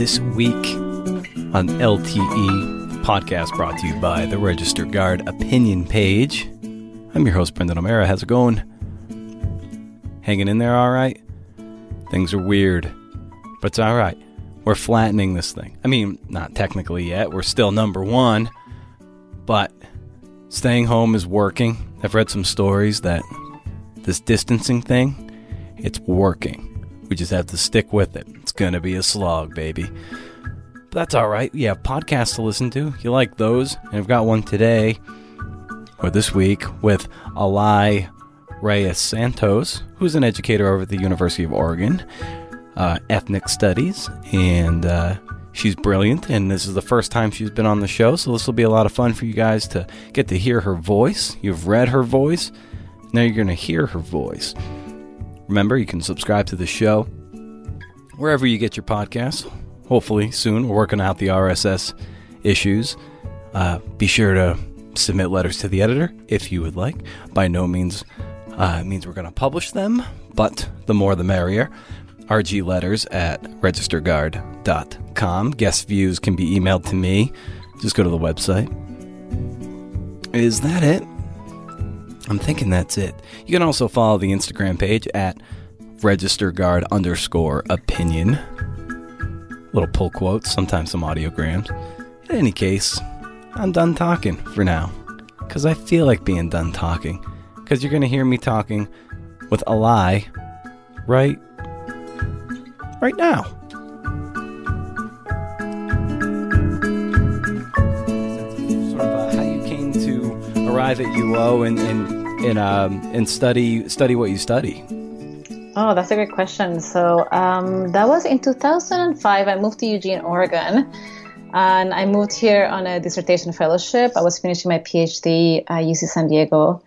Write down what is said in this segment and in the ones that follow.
this week on LTE podcast brought to you by the Register Guard opinion page. I'm your host, Brendan O'Mara. How's it going? Hanging in there all right? Things are weird, but it's all right. We're flattening this thing. I mean, not technically yet. We're still number one, but staying home is working. I've read some stories that this distancing thing, it's working. We just have to stick with it. It's going to be a slog, baby. But that's all right. You have podcasts to listen to. You like those? And I've got one today or this week with Alai Reyes Santos, who's an educator over at the University of Oregon, uh, ethnic studies, and uh, she's brilliant. And this is the first time she's been on the show, so this will be a lot of fun for you guys to get to hear her voice. You've read her voice, now you're going to hear her voice. Remember, you can subscribe to the show wherever you get your podcasts. Hopefully, soon. We're working out the RSS issues. Uh, be sure to submit letters to the editor if you would like. By no means uh, means we're going to publish them, but the more the merrier. RG letters at registerguard.com. Guest views can be emailed to me. Just go to the website. Is that it? I'm thinking that's it. You can also follow the Instagram page at registerguard underscore opinion. Little pull quotes, sometimes some audiograms. In any case, I'm done talking for now. Because I feel like being done talking. Because you're going to hear me talking with Alai right right now. Arrive at UO oh, and, and and um, and study study what you study? Oh, that's a great question. So um, that was in 2005. I moved to Eugene, Oregon, and I moved here on a dissertation fellowship. I was finishing my PhD at UC San Diego.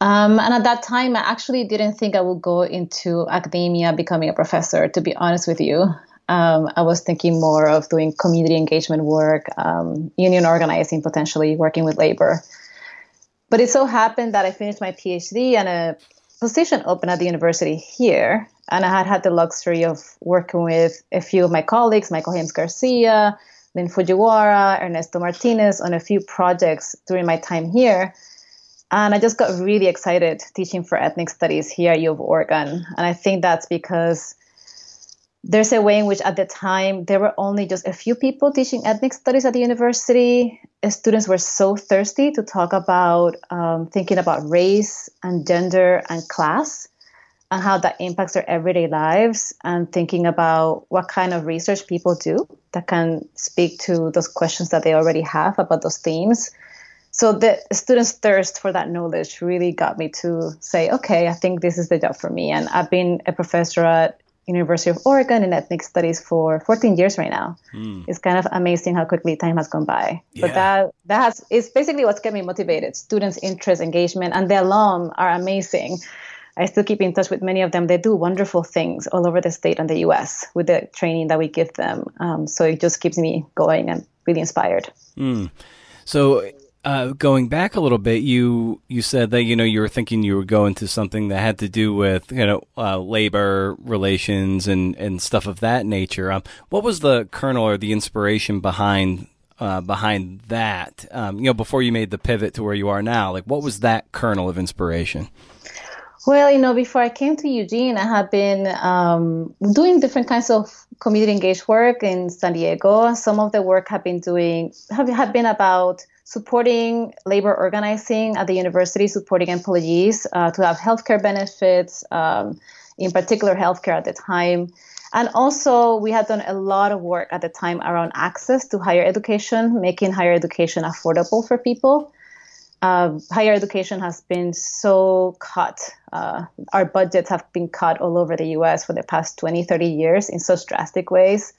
Um, and at that time, I actually didn't think I would go into academia, becoming a professor, to be honest with you. Um, I was thinking more of doing community engagement work, um, union organizing, potentially working with labor. But it so happened that I finished my PhD and a position open at the university here. And I had had the luxury of working with a few of my colleagues, Michael Hames-Garcia, Lynn Fujiwara, Ernesto Martinez, on a few projects during my time here. And I just got really excited teaching for ethnic studies here at U of Oregon. And I think that's because there's a way in which at the time there were only just a few people teaching ethnic studies at the university students were so thirsty to talk about um, thinking about race and gender and class and how that impacts their everyday lives and thinking about what kind of research people do that can speak to those questions that they already have about those themes. So the students thirst for that knowledge really got me to say okay i think this is the job for me. And i've been a professor at University of Oregon in ethnic studies for 14 years right now. Mm. It's kind of amazing how quickly time has gone by. Yeah. But that that has is basically what's kept me motivated. Students' interest, engagement, and the alum are amazing. I still keep in touch with many of them. They do wonderful things all over the state and the U.S. with the training that we give them. Um, so it just keeps me going and really inspired. Mm. So uh, going back a little bit, you you said that you know you were thinking you would go into something that had to do with you know uh, labor relations and and stuff of that nature. Um, what was the kernel or the inspiration behind uh, behind that? Um, you know, before you made the pivot to where you are now, like what was that kernel of inspiration? Well, you know, before I came to Eugene, I had been um, doing different kinds of community engaged work in San Diego. Some of the work I've been doing have, have been about supporting labor organizing at the university, supporting employees uh, to have healthcare benefits, um, in particular healthcare at the time. And also, we had done a lot of work at the time around access to higher education, making higher education affordable for people. Uh, higher education has been so cut. Uh, our budgets have been cut all over the US for the past 20, 30 years in such drastic ways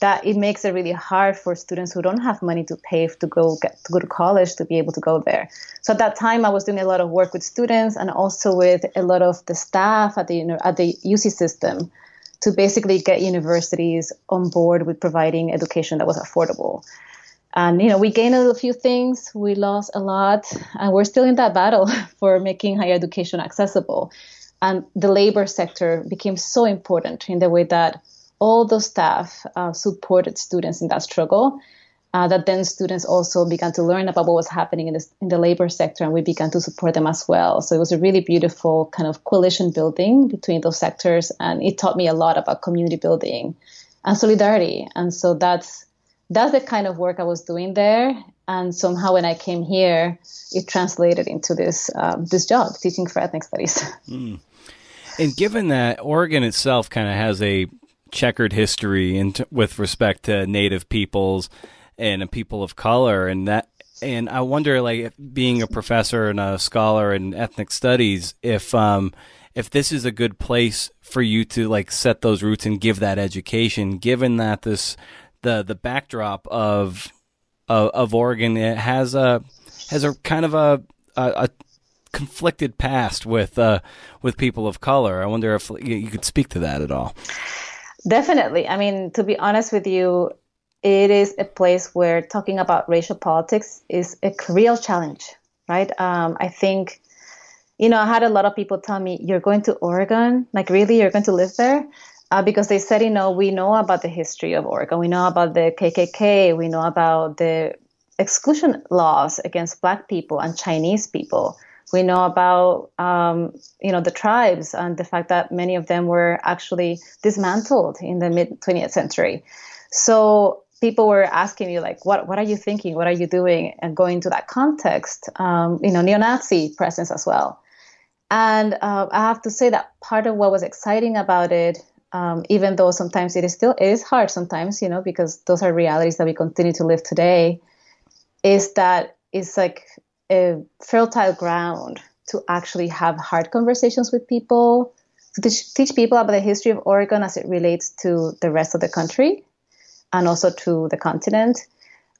that it makes it really hard for students who don't have money to pay to go get to go to college to be able to go there. So at that time, I was doing a lot of work with students and also with a lot of the staff at the at the UC system to basically get universities on board with providing education that was affordable. And you know, we gained a few things, we lost a lot, and we're still in that battle for making higher education accessible. And the labor sector became so important in the way that all the staff uh, supported students in that struggle. Uh, that then students also began to learn about what was happening in, in the labor sector, and we began to support them as well. So it was a really beautiful kind of coalition building between those sectors, and it taught me a lot about community building and solidarity. And so that's that's the kind of work I was doing there. And somehow, when I came here, it translated into this um, this job, teaching for ethnic studies. Mm. And given that Oregon itself kind of has a checkered history in t- with respect to Native peoples and people of color, and that, and I wonder, like, being a professor and a scholar in ethnic studies, if um, if this is a good place for you to like set those roots and give that education, given that this the the backdrop of of, of Oregon it has a has a kind of a, a, a conflicted past with uh, with people of color. I wonder if you could speak to that at all. Definitely. I mean, to be honest with you, it is a place where talking about racial politics is a real challenge, right? Um, I think, you know, I had a lot of people tell me, "You're going to Oregon? Like, really? You're going to live there?" Uh, because they said, you know, we know about the history of Oregon, we know about the KKK, we know about the exclusion laws against Black people and Chinese people. We know about, um, you know, the tribes and the fact that many of them were actually dismantled in the mid 20th century. So people were asking me like, what, what are you thinking? What are you doing? And going to that context, um, you know, neo-Nazi presence as well. And uh, I have to say that part of what was exciting about it, um, even though sometimes it is still it is hard sometimes, you know, because those are realities that we continue to live today, is that it's like a fertile ground to actually have hard conversations with people, to teach, teach people about the history of Oregon as it relates to the rest of the country and also to the continent.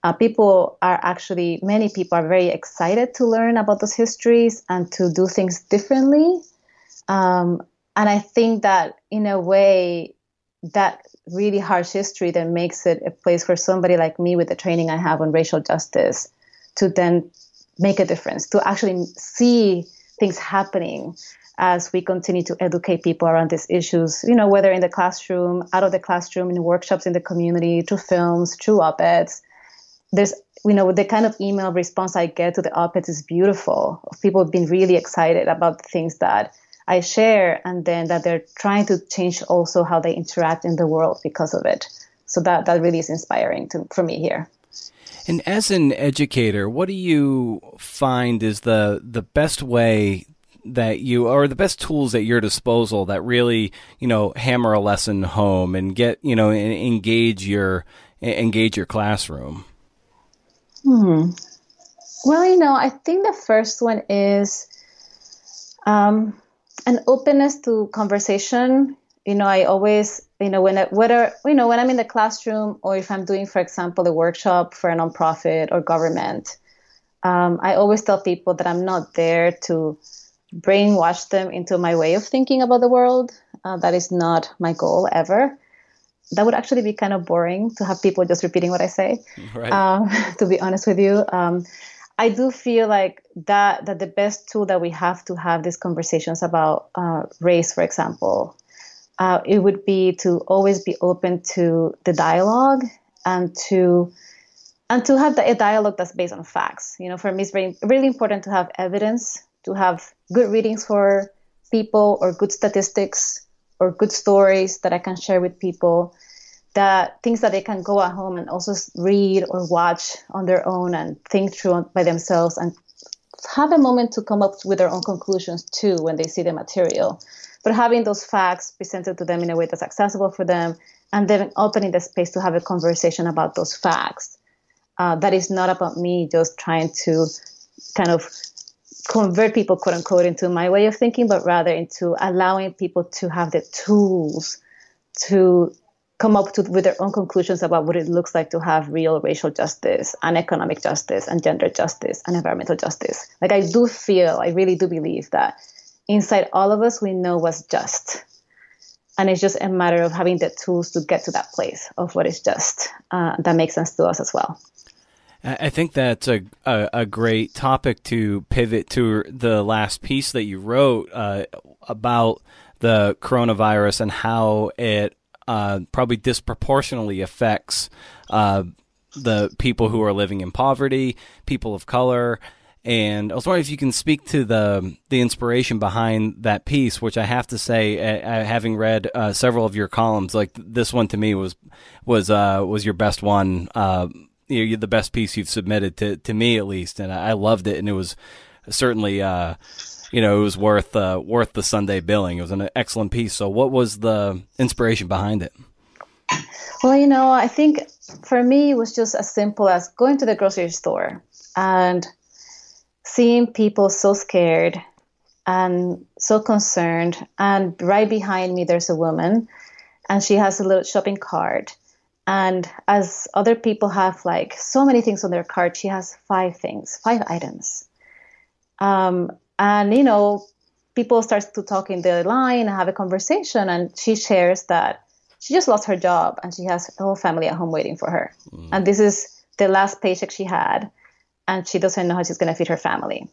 Uh, people are actually, many people are very excited to learn about those histories and to do things differently. Um, and I think that in a way, that really harsh history that makes it a place for somebody like me with the training I have on racial justice to then make a difference, to actually see things happening as we continue to educate people around these issues, you know, whether in the classroom, out of the classroom, in workshops in the community, through films, through op eds. There's, you know, the kind of email response I get to the op eds is beautiful, people being really excited about the things that I share, and then that they're trying to change also how they interact in the world because of it. So that, that really is inspiring to, for me here. And as an educator, what do you find is the the best way that you or the best tools at your disposal that really you know hammer a lesson home and get you know engage your engage your classroom? Hmm. Well, you know, I think the first one is um, an openness to conversation. You know, I always you know, when I, whether you know when I'm in the classroom or if I'm doing, for example, a workshop for a nonprofit or government, um, I always tell people that I'm not there to brainwash them into my way of thinking about the world. Uh, that is not my goal ever. That would actually be kind of boring to have people just repeating what I say. Right. Um, to be honest with you, um, I do feel like that that the best tool that we have to have these conversations about uh, race, for example, uh, it would be to always be open to the dialogue and to and to have the, a dialogue that's based on facts. You know, for me, it's very really important to have evidence, to have good readings for people, or good statistics, or good stories that I can share with people. That things that they can go at home and also read or watch on their own and think through by themselves and have a moment to come up with their own conclusions too when they see the material but having those facts presented to them in a way that's accessible for them and then opening the space to have a conversation about those facts uh, that is not about me just trying to kind of convert people quote unquote into my way of thinking but rather into allowing people to have the tools to come up to, with their own conclusions about what it looks like to have real racial justice and economic justice and gender justice and environmental justice. Like I do feel, I really do believe that inside all of us, we know what's just. And it's just a matter of having the tools to get to that place of what is just uh, that makes sense to us as well. I think that's a, a, a, great topic to pivot to the last piece that you wrote uh, about the coronavirus and how it uh, probably disproportionately affects uh, the people who are living in poverty, people of color. And I was wondering if you can speak to the the inspiration behind that piece, which I have to say, uh, having read uh, several of your columns, like this one to me was was uh, was your best one, uh, you know, the best piece you've submitted to to me at least, and I loved it, and it was certainly uh, you know, it was worth uh, worth the Sunday billing. It was an excellent piece. So, what was the inspiration behind it? Well, you know, I think for me it was just as simple as going to the grocery store and seeing people so scared and so concerned. And right behind me, there's a woman, and she has a little shopping cart. And as other people have like so many things on their cart, she has five things, five items. Um, and, you know, people start to talk in the line and have a conversation. And she shares that she just lost her job and she has a whole family at home waiting for her. Mm. And this is the last paycheck she had. And she doesn't know how she's going to feed her family.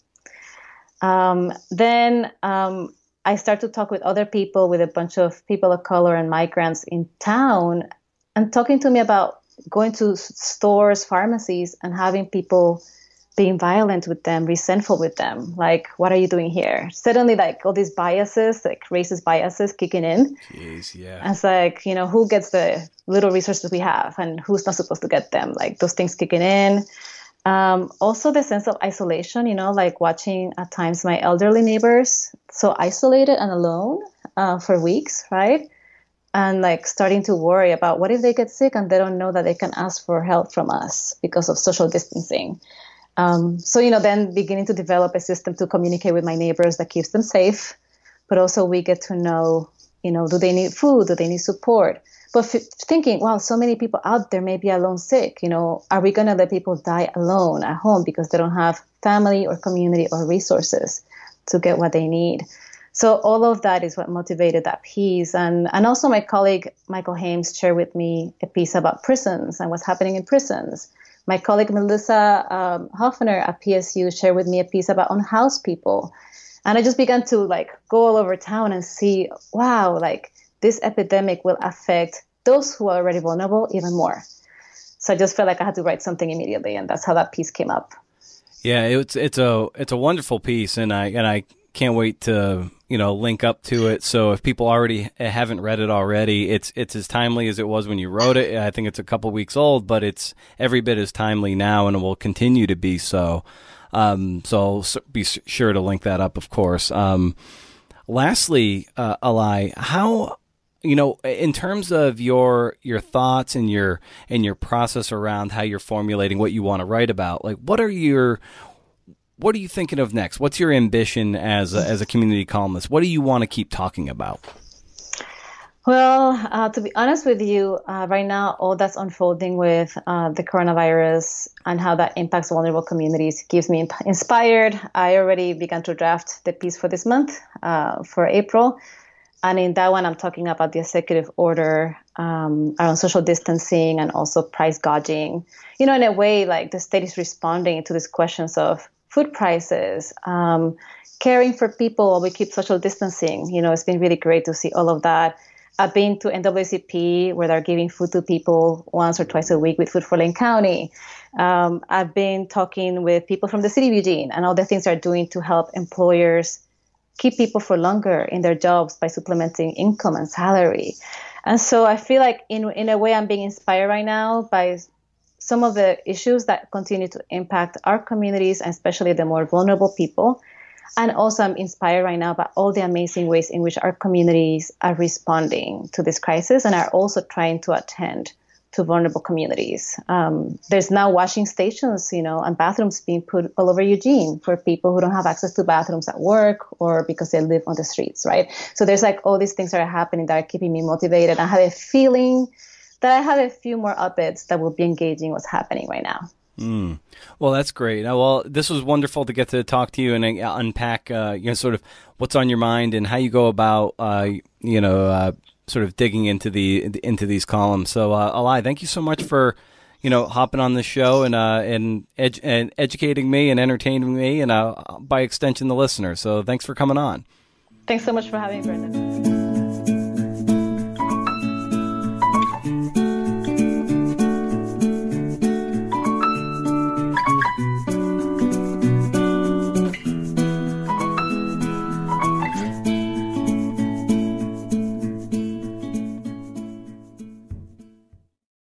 Um, then um, I start to talk with other people, with a bunch of people of color and migrants in town, and talking to me about going to stores, pharmacies, and having people being violent with them, resentful with them. Like, what are you doing here? Suddenly, like all these biases, like racist biases, kicking in. Jeez, yeah. And it's like, you know, who gets the little resources we have, and who's not supposed to get them? Like those things kicking in. Um, also, the sense of isolation. You know, like watching at times my elderly neighbors so isolated and alone uh, for weeks, right? And like starting to worry about what if they get sick and they don't know that they can ask for help from us because of social distancing. Um, so, you know, then beginning to develop a system to communicate with my neighbors that keeps them safe, but also we get to know, you know, do they need food? Do they need support? But f- thinking, wow, so many people out there may be alone sick. You know, are we going to let people die alone at home because they don't have family or community or resources to get what they need? So all of that is what motivated that piece. And, and also my colleague Michael Hames shared with me a piece about prisons and what's happening in prisons my colleague Melissa um, Hoffner at PSU shared with me a piece about unhoused people. And I just began to like go all over town and see, wow, like this epidemic will affect those who are already vulnerable even more. So I just felt like I had to write something immediately, and that's how that piece came up. Yeah, it's it's a it's a wonderful piece, and I and I can't wait to you know link up to it. So if people already haven't read it already, it's it's as timely as it was when you wrote it. I think it's a couple weeks old, but it's every bit as timely now, and it will continue to be so. Um, so be sure to link that up, of course. Um, lastly, uh, how you know in terms of your your thoughts and your and your process around how you're formulating what you want to write about like what are your what are you thinking of next? What's your ambition as a, as a community columnist? What do you want to keep talking about? Well, uh, to be honest with you, uh, right now, all that's unfolding with uh, the coronavirus and how that impacts vulnerable communities keeps me inspired. I already began to draft the piece for this month, uh, for April. And in that one, I'm talking about the executive order um, around social distancing and also price gouging. You know, in a way, like the state is responding to these questions of food prices, um, caring for people while we keep social distancing. You know, it's been really great to see all of that. I've been to NWCP where they're giving food to people once or twice a week with Food for Lane County. Um, I've been talking with people from the city of Eugene and all the things they're doing to help employers keep people for longer in their jobs by supplementing income and salary. And so I feel like in in a way I'm being inspired right now by some of the issues that continue to impact our communities, and especially the more vulnerable people. And also, I'm inspired right now by all the amazing ways in which our communities are responding to this crisis and are also trying to attend to vulnerable communities. Um, there's now washing stations, you know, and bathrooms being put all over Eugene for people who don't have access to bathrooms at work or because they live on the streets, right? So there's like all these things that are happening that are keeping me motivated. I have a feeling that I have a few more op-eds that will be engaging what's happening right now. Mm. Well, that's great. Well, this was wonderful to get to talk to you and uh, unpack, uh, you know, sort of what's on your mind and how you go about, uh, you know, uh, sort of digging into the into these columns. So, uh, thank you so much for, you know, hopping on the show and uh, and, edu- and educating me and entertaining me and uh, by extension the listener. So, thanks for coming on. Thanks so much for having me, Brendan.